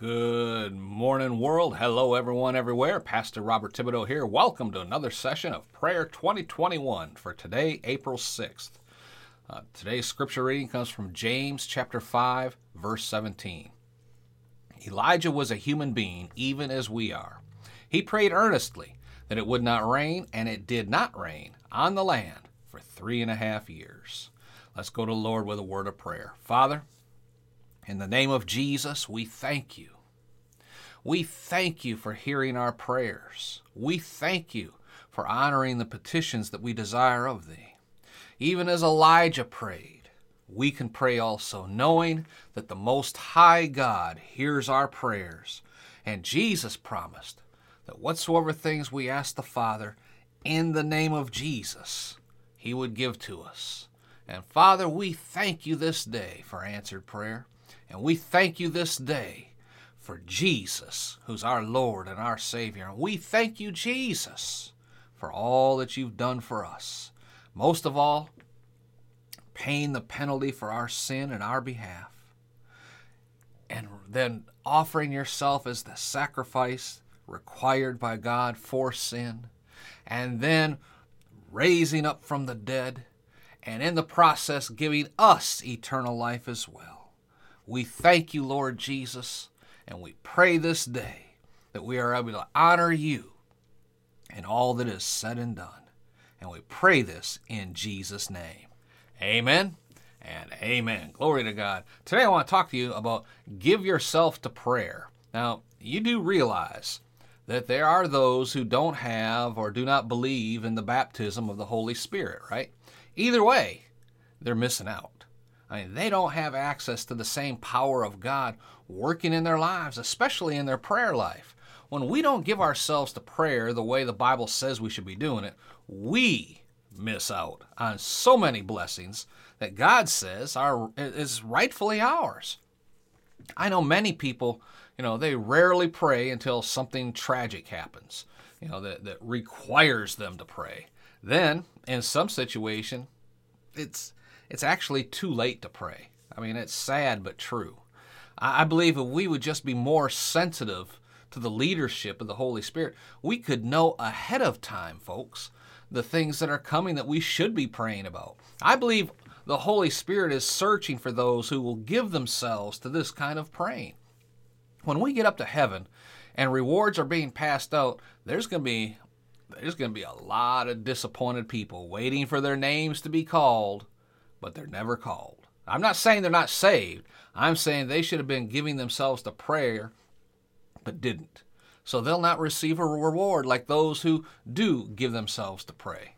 Good morning, world. Hello, everyone, everywhere. Pastor Robert Thibodeau here. Welcome to another session of Prayer 2021 for today, April 6th. Uh, today's scripture reading comes from James chapter 5, verse 17. Elijah was a human being, even as we are. He prayed earnestly that it would not rain, and it did not rain on the land for three and a half years. Let's go to the Lord with a word of prayer. Father, in the name of Jesus, we thank you. We thank you for hearing our prayers. We thank you for honoring the petitions that we desire of thee. Even as Elijah prayed, we can pray also, knowing that the Most High God hears our prayers. And Jesus promised that whatsoever things we ask the Father in the name of Jesus, he would give to us. And Father, we thank you this day for answered prayer. And we thank you this day for Jesus, who's our Lord and our Savior. And we thank you, Jesus, for all that you've done for us. Most of all, paying the penalty for our sin in our behalf. And then offering yourself as the sacrifice required by God for sin. And then raising up from the dead. And in the process, giving us eternal life as well. We thank you, Lord Jesus, and we pray this day that we are able to honor you in all that is said and done. And we pray this in Jesus' name. Amen and amen. Glory to God. Today I want to talk to you about give yourself to prayer. Now, you do realize that there are those who don't have or do not believe in the baptism of the Holy Spirit, right? Either way, they're missing out. I mean, they don't have access to the same power of God working in their lives, especially in their prayer life. When we don't give ourselves to prayer the way the Bible says we should be doing it, we miss out on so many blessings that God says are is rightfully ours. I know many people, you know, they rarely pray until something tragic happens, you know, that, that requires them to pray. Then, in some situation, it's it's actually too late to pray. I mean, it's sad but true. I believe if we would just be more sensitive to the leadership of the Holy Spirit, we could know ahead of time, folks, the things that are coming that we should be praying about. I believe the Holy Spirit is searching for those who will give themselves to this kind of praying. When we get up to heaven and rewards are being passed out, there's going to be there's going to be a lot of disappointed people waiting for their names to be called but they're never called. I'm not saying they're not saved. I'm saying they should have been giving themselves to prayer, but didn't. So they'll not receive a reward like those who do give themselves to pray.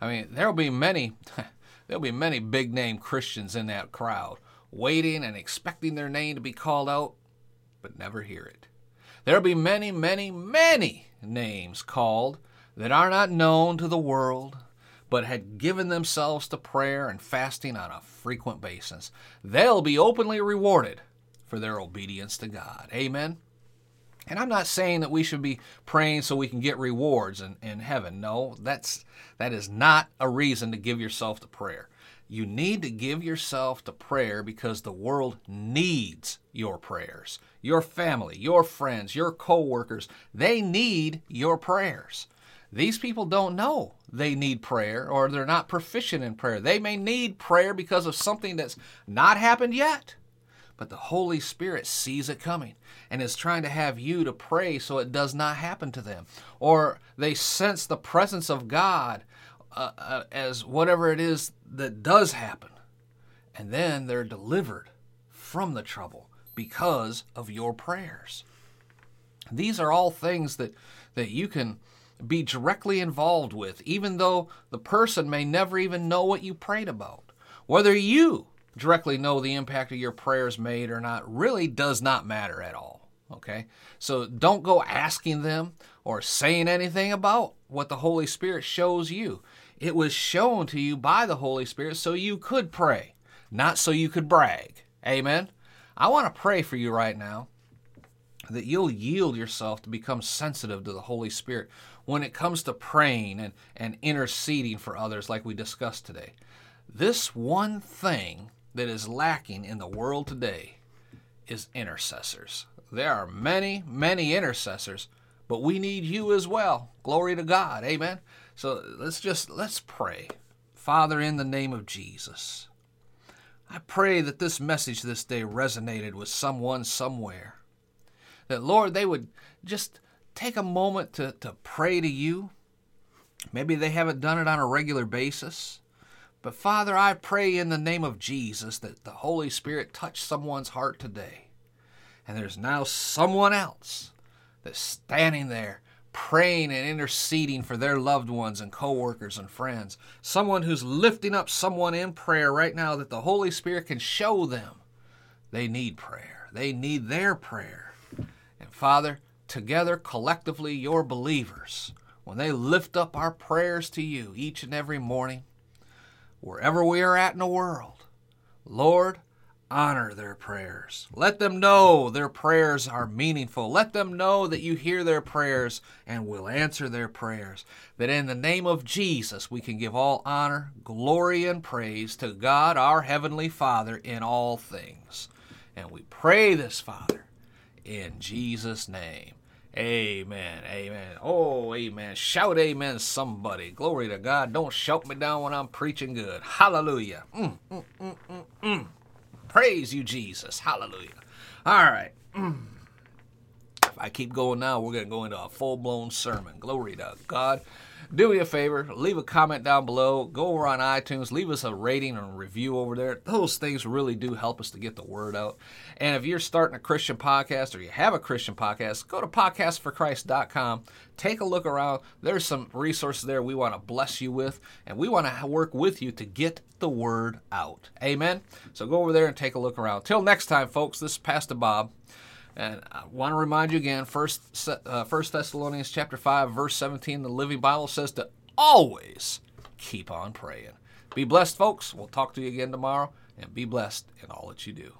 I mean, there'll be many, there'll be many big name Christians in that crowd, waiting and expecting their name to be called out, but never hear it. There'll be many, many, many names called that are not known to the world, but had given themselves to prayer and fasting on a frequent basis. They'll be openly rewarded for their obedience to God. Amen. And I'm not saying that we should be praying so we can get rewards in, in heaven. No, that's that is not a reason to give yourself to prayer. You need to give yourself to prayer because the world needs your prayers. Your family, your friends, your co-workers, they need your prayers. These people don't know they need prayer or they're not proficient in prayer. They may need prayer because of something that's not happened yet, but the Holy Spirit sees it coming and is trying to have you to pray so it does not happen to them. Or they sense the presence of God uh, uh, as whatever it is that does happen. And then they're delivered from the trouble because of your prayers. These are all things that, that you can be directly involved with, even though the person may never even know what you prayed about. Whether you directly know the impact of your prayers made or not really does not matter at all. Okay? So don't go asking them or saying anything about what the Holy Spirit shows you. It was shown to you by the Holy Spirit so you could pray, not so you could brag. Amen? I want to pray for you right now that you'll yield yourself to become sensitive to the Holy Spirit when it comes to praying and, and interceding for others, like we discussed today. This one thing that is lacking in the world today is intercessors. There are many, many intercessors, but we need you as well. Glory to God. Amen. So let's just let's pray. Father, in the name of Jesus, I pray that this message this day resonated with someone somewhere. That, Lord, they would just take a moment to, to pray to you. Maybe they haven't done it on a regular basis. But, Father, I pray in the name of Jesus that the Holy Spirit touch someone's heart today. And there's now someone else that's standing there praying and interceding for their loved ones and coworkers and friends. Someone who's lifting up someone in prayer right now that the Holy Spirit can show them they need prayer. They need their prayer. Father, together, collectively, your believers, when they lift up our prayers to you each and every morning, wherever we are at in the world, Lord, honor their prayers. Let them know their prayers are meaningful. Let them know that you hear their prayers and will answer their prayers. That in the name of Jesus, we can give all honor, glory, and praise to God, our Heavenly Father, in all things. And we pray this, Father, in Jesus' name. Amen. Amen. Oh, amen. Shout amen, somebody. Glory to God. Don't shout me down when I'm preaching good. Hallelujah. Mm, mm, mm, mm, mm. Praise you, Jesus. Hallelujah. All right. I keep going now, we're going to go into a full blown sermon. Glory to God. Do me a favor, leave a comment down below. Go over on iTunes, leave us a rating and review over there. Those things really do help us to get the word out. And if you're starting a Christian podcast or you have a Christian podcast, go to podcastforchrist.com. Take a look around. There's some resources there we want to bless you with, and we want to work with you to get the word out. Amen. So go over there and take a look around. Till next time, folks, this is Pastor Bob. And I want to remind you again, First, uh, First Thessalonians chapter five, verse seventeen, the Living Bible says to always keep on praying. Be blessed, folks. We'll talk to you again tomorrow, and be blessed in all that you do.